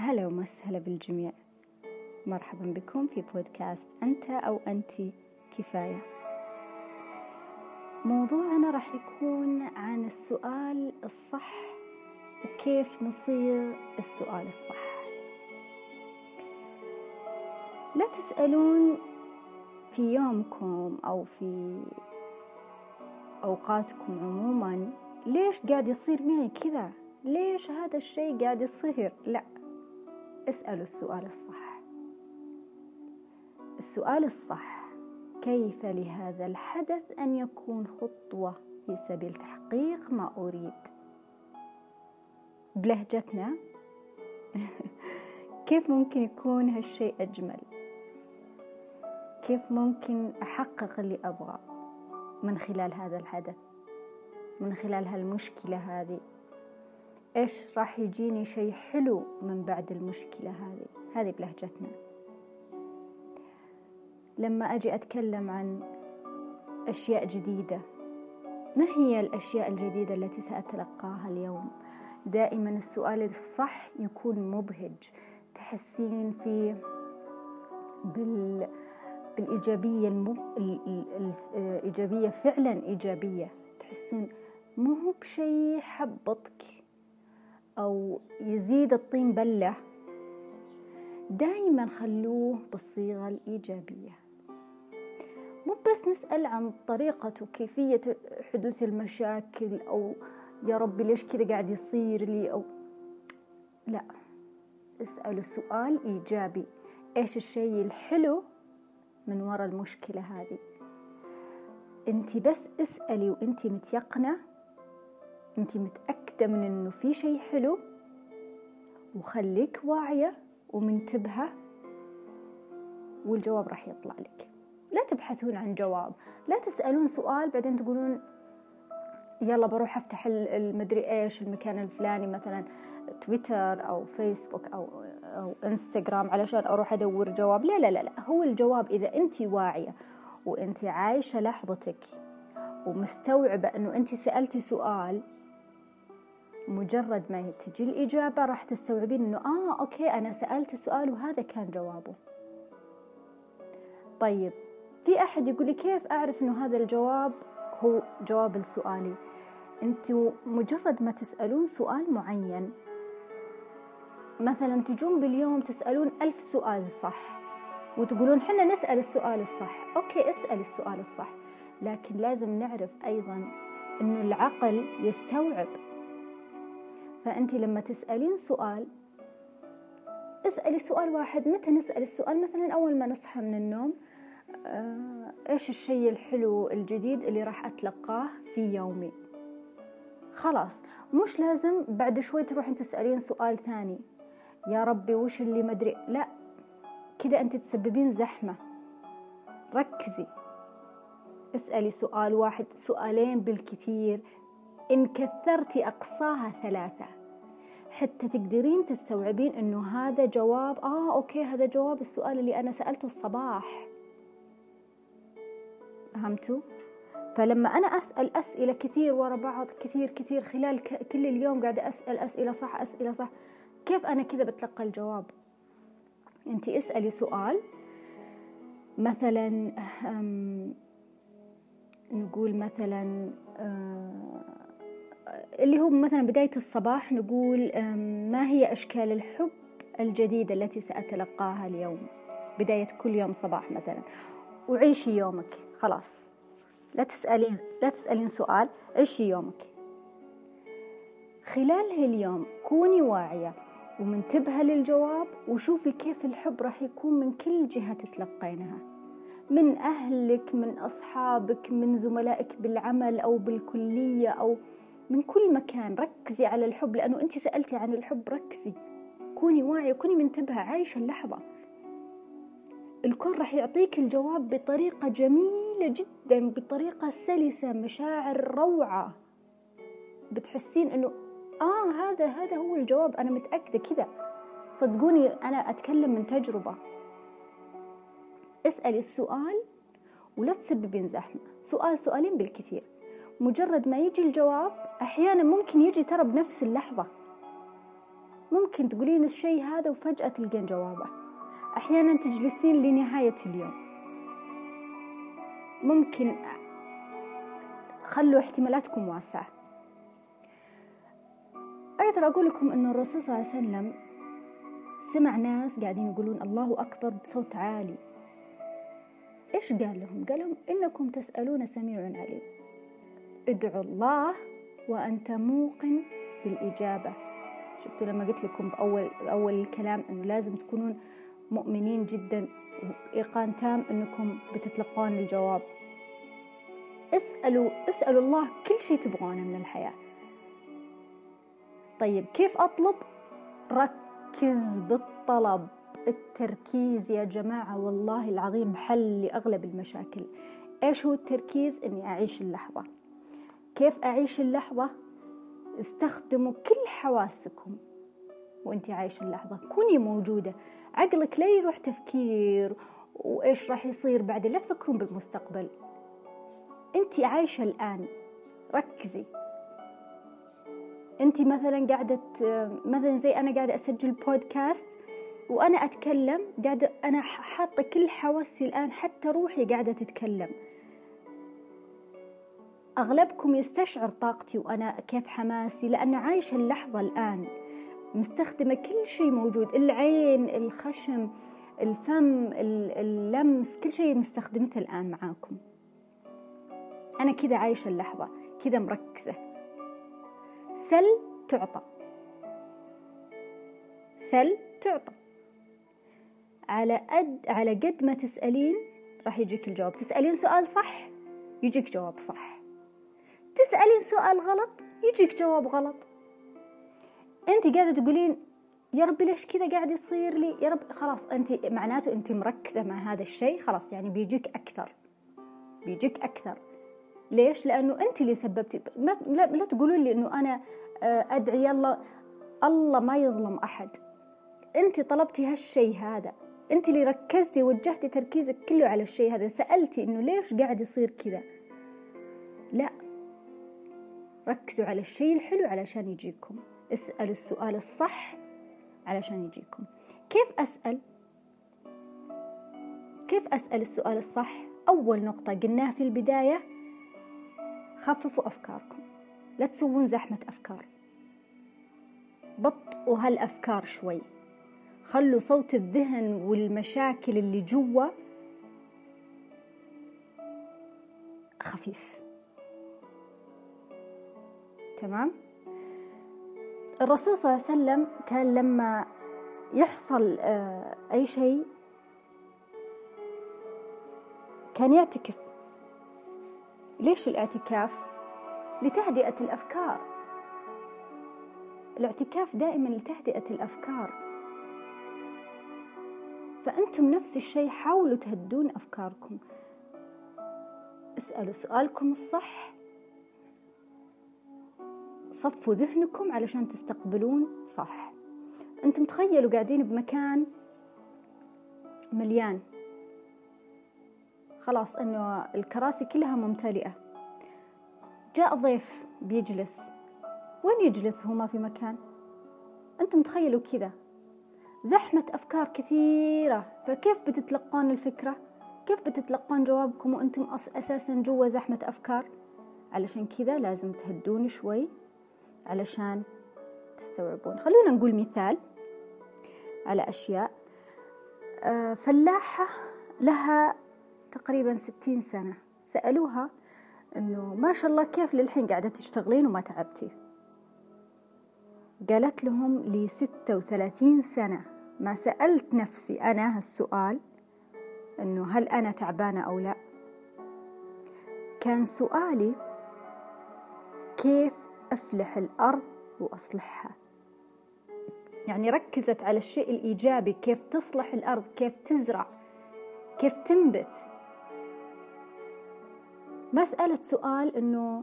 هلا ومسهلا بالجميع. مرحبا بكم في بودكاست أنت أو أنت كفاية. موضوعنا راح يكون عن السؤال الصح وكيف نصيغ السؤال الصح. لا تسألون في يومكم أو في أوقاتكم عموما ليش قاعد يصير معي كذا؟ ليش هذا الشيء قاعد يصير؟ لا. اسألوا السؤال الصح. السؤال الصح كيف لهذا الحدث أن يكون خطوة في سبيل تحقيق ما أريد؟ بلهجتنا كيف ممكن يكون هالشيء أجمل؟ كيف ممكن أحقق اللي أبغاه من خلال هذا الحدث؟ من خلال هالمشكلة هذه؟ إيش راح يجيني شيء حلو من بعد المشكلة هذه؟ هذه بلهجتنا. لما أجي أتكلم عن أشياء جديدة ما هي الأشياء الجديدة التي سأتلقاها اليوم؟ دائما السؤال الصح يكون مبهج. تحسين فيه بال بالإيجابية المب... الإيجابية فعلا إيجابية. تحسون مو بشيء يحبطك أو يزيد الطين بلة. دائما خلوه بالصيغة الإيجابية. مو بس نسأل عن طريقة وكيفية حدوث المشاكل أو يا ربي ليش كذا قاعد يصير لي أو لا. اسألوا سؤال إيجابي. إيش الشيء الحلو من وراء المشكلة هذه؟ أنت بس اسألي وأنت متيقنة. أنت متأكدة من إنه في شيء حلو وخليك واعية ومنتبهة والجواب راح يطلع لك لا تبحثون عن جواب لا تسألون سؤال بعدين تقولون يلا بروح أفتح المدري إيش المكان الفلاني مثلا تويتر أو فيسبوك أو أو إنستغرام علشان أروح أدور جواب لا لا لا, لا. هو الجواب إذا أنت واعية وأنت عايشة لحظتك ومستوعبة إنه أنت سألتي سؤال مجرد ما تجي الإجابة راح تستوعبين إنه آه أوكي أنا سألت سؤال وهذا كان جوابه. طيب في أحد يقول لي كيف أعرف إنه هذا الجواب هو جواب لسؤالي؟ أنتوا مجرد ما تسألون سؤال معين مثلا تجون باليوم تسألون ألف سؤال صح وتقولون حنا نسأل السؤال الصح. أوكي اسأل السؤال الصح لكن لازم نعرف أيضا أنه العقل يستوعب فأنت لما تسألين سؤال اسألي سؤال واحد متى نسأل السؤال؟ مثلا أول ما نصحى من النوم آه، إيش الشيء الحلو الجديد اللي راح أتلقاه في يومي؟ خلاص مش لازم بعد شوي تروحين تسألين سؤال ثاني. يا ربي وش اللي مدري لا كده أنت تسببين زحمة. ركزي. اسألي سؤال واحد سؤالين بالكثير. إن كثرتي أقصاها ثلاثة. حتى تقدرين تستوعبين إنه هذا جواب آه أوكي هذا جواب السؤال اللي أنا سألته الصباح. فهمتوا؟ فلما أنا أسأل أسئلة كثير ورا بعض كثير كثير خلال كل اليوم قاعدة أسأل أسئلة صح أسئلة صح كيف أنا كذا بتلقى الجواب؟ أنت اسألي سؤال. مثلا نقول مثلا اللي هو مثلا بداية الصباح نقول ما هي أشكال الحب الجديدة التي سأتلقاها اليوم؟ بداية كل يوم صباح مثلا. وعيشي يومك خلاص. لا تسألين لا تسألين سؤال عيشي يومك. خلال هاليوم كوني واعية ومنتبهة للجواب وشوفي كيف الحب راح يكون من كل جهة تتلقينها. من أهلك من أصحابك من زملائك بالعمل أو بالكلية أو من كل مكان ركزي على الحب لأنه أنت سألتي عن الحب ركزي. كوني واعية كوني منتبهة عايشة اللحظة. الكون راح يعطيك الجواب بطريقة جميلة جدا بطريقة سلسة مشاعر روعة. بتحسين إنه آه هذا هذا هو الجواب أنا متأكدة كذا. صدقوني أنا أتكلم من تجربة. اسألي السؤال ولا تسببين زحمة. سؤال سؤالين بالكثير. مجرد ما يجي الجواب أحيانا ممكن يجي ترى بنفس اللحظة. ممكن تقولين الشيء هذا وفجأة تلقين جوابه. أحيانا تجلسين لنهاية اليوم. ممكن خلوا احتمالاتكم واسعة. أقدر أقول لكم أن الرسول صلى الله عليه وسلم سمع ناس قاعدين يقولون الله أكبر بصوت عالي. إيش قال لهم؟ قال لهم إنكم تسألون سميع عليم. ادعوا الله وأنت موقن بالإجابة. شفتوا لما قلت لكم بأول أول الكلام إنه لازم تكونون مؤمنين جدا. وإيقان تام إنكم بتتلقون الجواب. اسألوا اسألوا الله كل شيء تبغونه من الحياة. طيب كيف أطلب؟ ركز بالطلب. التركيز يا جماعة والله العظيم حل لأغلب المشاكل. إيش هو التركيز؟ إني أعيش اللحظة. كيف أعيش اللحظة؟ استخدموا كل حواسكم وأنت عايشة اللحظة. كوني موجودة. عقلك لا يروح تفكير وإيش راح يصير بعدين لا تفكرون بالمستقبل. أنت عايشة الآن. ركزي. أنت مثلا قاعدة مثلا زي أنا قاعدة أسجل بودكاست وأنا أتكلم قاعدة أنا حاطة كل حواسي الآن حتى روحي قاعدة تتكلم. أغلبكم يستشعر طاقتي وأنا كيف حماسي لأن عايشة اللحظة الآن. مستخدمة كل شيء موجود العين الخشم الفم اللمس كل شيء مستخدمته الآن معاكم. أنا كذا عايشة اللحظة كذا مركزة. سل تعطى. سل تعطى. على قد على قد ما تسألين راح يجيك الجواب. تسألين سؤال صح؟ يجيك جواب صح. تسألين سؤال غلط يجيك جواب غلط. انت قاعدة تقولين يا ربي ليش كذا قاعد يصير لي؟ يا رب خلاص انت معناته انت مركزة مع هذا الشيء خلاص يعني بيجيك أكثر. بيجيك أكثر. ليش؟ لأنه انت اللي سببتي. لا تقولوا لي إنه أنا آه، أدعي يلا الله ما يظلم أحد. انت طلبتي هالشيء هذا. انت اللي ركزتي وجهتي تركيزك كله على الشيء هذا. سألتي إنه ليش قاعد يصير كذا؟ لا. ركزوا على الشيء الحلو علشان يجيكم. اسألوا السؤال الصح علشان يجيكم. كيف أسأل؟ كيف أسأل السؤال الصح؟ أول نقطة قلناها في البداية خففوا أفكاركم. لا تسوون زحمة أفكار. بطئوا هالأفكار شوي. خلوا صوت الذهن والمشاكل اللي جوا خفيف. تمام؟ الرسول صلى الله عليه وسلم كان لما يحصل آه، أي شيء كان يعتكف. ليش الاعتكاف؟ لتهدئة الأفكار. الاعتكاف دائما لتهدئة الأفكار. فأنتم نفس الشيء حاولوا تهدون أفكاركم. اسألوا سؤالكم الصح. صفوا ذهنكم علشان تستقبلون صح. أنتم تخيلوا قاعدين بمكان مليان. خلاص أنه الكراسي كلها ممتلئة. جاء ضيف بيجلس. وين يجلس هو ما في مكان؟ أنتم تخيلوا كذا. زحمة أفكار كثيرة. فكيف بتتلقون الفكرة؟ كيف بتتلقون جوابكم وأنتم أساسا جوا زحمة أفكار؟ علشان كذا لازم تهدون شوي. علشان تستوعبون. خلونا نقول مثال على أشياء. آه، فلاحة لها تقريبا ستين سنة. سألوها أنه ما شاء الله كيف للحين قاعدة تشتغلين وما تعبتي؟ قالت لهم لي ستة وثلاثين سنة. ما سألت نفسي أنا هالسؤال أنه هل أنا تعبانة أو لا. كان سؤالي كيف أفلح الأرض وأصلحها. يعني ركزت على الشيء الإيجابي كيف تصلح الأرض كيف تزرع كيف تنبت. ما سألت سؤال أنه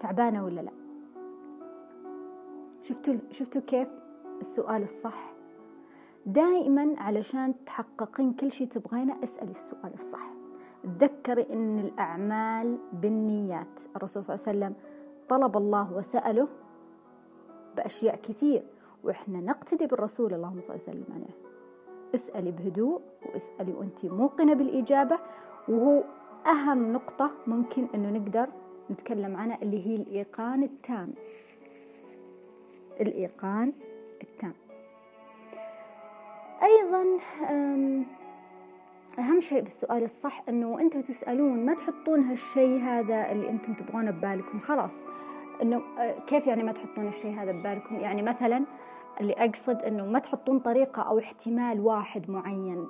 تعبانة ولا لا؟ شفتوا شفتوا كيف السؤال الصح؟ دائما علشان تحققين كل شيء تبغينه اسألي السؤال الصح. تذكري إن الأعمال بالنيات. الرسول صلى الله عليه وسلم طلب الله وسأله بأشياء كثير وإحنا نقتدي بالرسول اللهم صل وسلم عليه. اسألي بهدوء واسألي وأنت موقنة بالإجابة وهو أهم نقطة ممكن أنه نقدر نتكلم عنها اللي هي الإيقان التام. الإيقان التام. أيضا أهم شيء بالسؤال الصح أنه أنتم تسألون ما تحطون هالشيء هذا اللي أنتم تبغونه ببالكم خلاص. أنه آه، كيف يعني ما تحطون الشيء هذا ببالكم؟ يعني مثلا اللي أقصد أنه ما تحطون طريقة أو احتمال واحد معين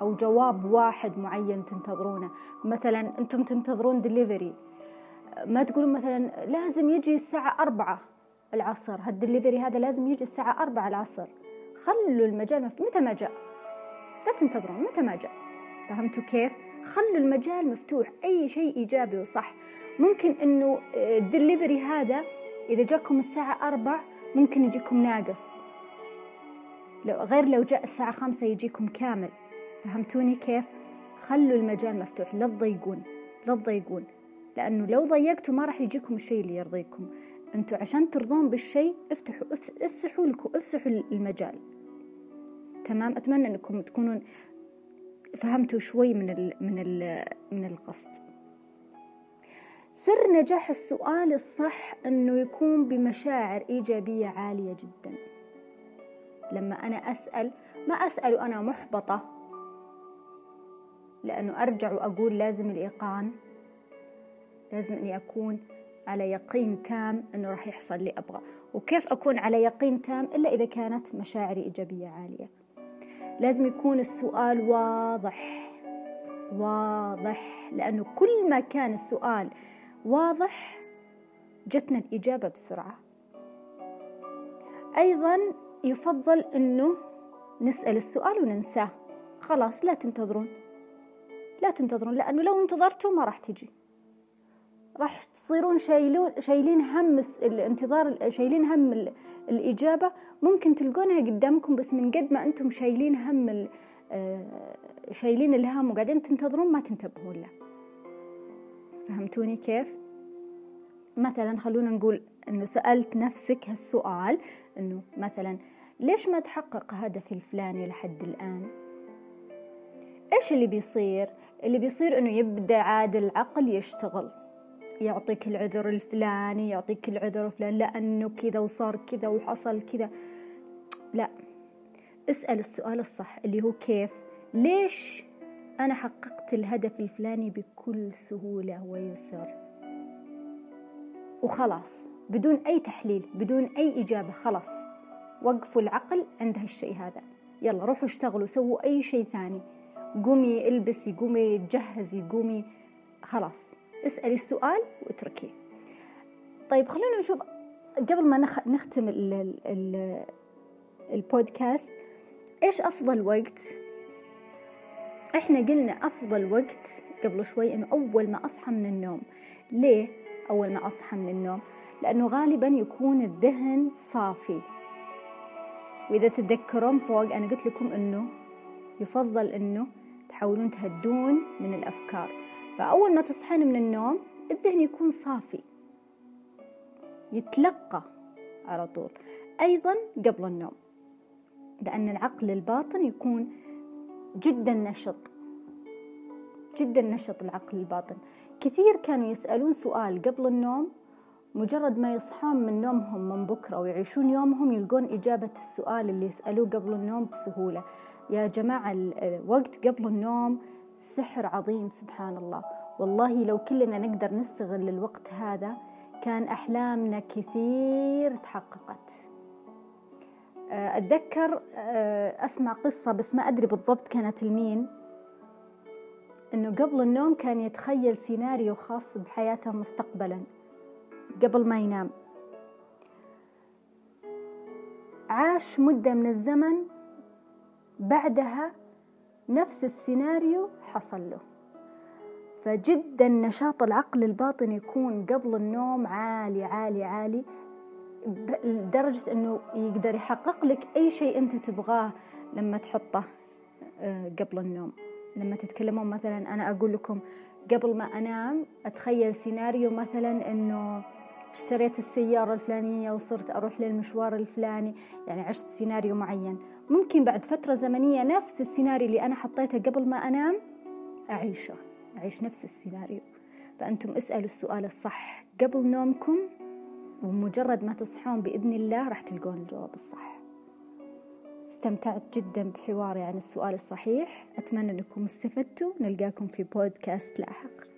أو جواب واحد معين تنتظرونه. مثلا أنتم تنتظرون دليفري ما تقولون مثلا لازم يجي الساعة أربعة العصر. هالدليفري هذا لازم يجي الساعة أربعة العصر. خلوا المجال مفتوح. متى ما جاء؟ لا تنتظرون متى ما جاء. فهمتوا كيف؟ خلوا المجال مفتوح أي شيء إيجابي وصح. ممكن أنه الدليفري هذا إذا جاكم الساعة أربع ممكن يجيكم ناقص. لو غير لو جاء الساعة خمسة يجيكم كامل. فهمتوني كيف؟ خلوا المجال مفتوح لا تضيقون لا تضيقون. لأنه لو ضيقتوا ما راح يجيكم الشيء اللي يرضيكم. أنتوا عشان ترضون بالشيء افتحوا افسحوا لكم افسحوا المجال. تمام؟ أتمنى أنكم تكونون فهمتوا شوي من ال من ال من القصد. سر نجاح السؤال الصح أنه يكون بمشاعر إيجابية عالية جدا. لما أنا أسأل ما أسأل وأنا محبطة لأنه أرجع وأقول لازم الإيقان لازم أني أكون على يقين تام أنه راح يحصل لي أبغى. وكيف أكون على يقين تام؟ إلا إذا كانت مشاعري إيجابية عالية. لازم يكون السؤال واضح. واضح. لأنه كل ما كان السؤال واضح جتنا الإجابة بسرعة. أيضا يفضل أنه نسأل السؤال وننساه. خلاص لا تنتظرون. لا تنتظرون لأنه لو انتظرتوا ما راح تجي. راح تصيرون شايلون شايلين هم الانتظار شايلين هم الإجابة ممكن تلقونها قدامكم بس من قد ما أنتم شايلين هم آه، شايلين الهم وقاعدين تنتظرون ما تنتبهون له فهمتوني كيف؟ مثلا خلونا نقول إنه سألت نفسك هالسؤال إنه مثلا ليش ما تحقق هدفي الفلاني لحد الآن؟ إيش اللي بيصير؟ اللي بيصير إنه يبدأ عاد العقل يشتغل يعطيك العذر الفلاني يعطيك العذر الفلاني لأنه كذا وصار كذا وحصل كذا. لا اسأل السؤال الصح اللي هو كيف؟ ليش أنا حققت الهدف الفلاني بكل سهولة ويسر؟ وخلاص بدون أي تحليل بدون أي إجابة خلاص. وقفوا العقل عند هالشيء هذا. يلا روحوا اشتغلوا سووا أي شيء ثاني. قومي البسي قومي تجهزي قومي خلاص. اسألي السؤال واتركيه طيب خلونا نشوف قبل ما نختم ال ال البودكاست إيش أفضل وقت؟ إحنا قلنا أفضل وقت قبل شوي إنه أول ما أصحى من النوم. ليه أول ما أصحى من النوم؟ لأنه غالبا يكون الذهن صافي. وإذا تتذكرون فوق أنا قلت لكم إنه يفضل إنه تحاولون تهدون من الأفكار. فأول ما تصحين من النوم الذهن يكون صافي. يتلقى على طول. أيضا قبل النوم. لأن العقل الباطن يكون جدا نشط. جدا نشط العقل الباطن. كثير كانوا يسألون سؤال قبل النوم. مجرد ما يصحون من نومهم من بكرة ويعيشون يومهم يلقون إجابة السؤال اللي يسألوه قبل النوم بسهولة. يا جماعة الوقت قبل النوم سحر عظيم سبحان الله والله لو كلنا نقدر نستغل الوقت هذا كان أحلامنا كثير تحققت. آه، أتذكر آه، أسمع قصة بس ما أدري بالضبط كانت لمين. إنه قبل النوم كان يتخيل سيناريو خاص بحياته مستقبلا قبل ما ينام. عاش مدة من الزمن بعدها نفس السيناريو حصل له. فجدا نشاط العقل الباطن يكون قبل النوم عالي عالي عالي لدرجة أنه يقدر يحقق لك أي شيء أنت تبغاه لما تحطه آه، قبل النوم. لما تتكلمون مثلا أنا أقول لكم قبل ما أنام أتخيل سيناريو مثلا أنه اشتريت السيارة الفلانية وصرت أروح للمشوار الفلاني يعني عشت سيناريو معين. ممكن بعد فترة زمنية نفس السيناريو اللي أنا حطيته قبل ما أنام أعيشه أعيش نفس السيناريو. فأنتم اسألوا السؤال الصح قبل نومكم ومجرد ما تصحون بإذن الله راح تلقون الجواب الصح. استمتعت جدا بحواري عن السؤال الصحيح. أتمنى أنكم استفدتوا. نلقاكم في بودكاست لاحق.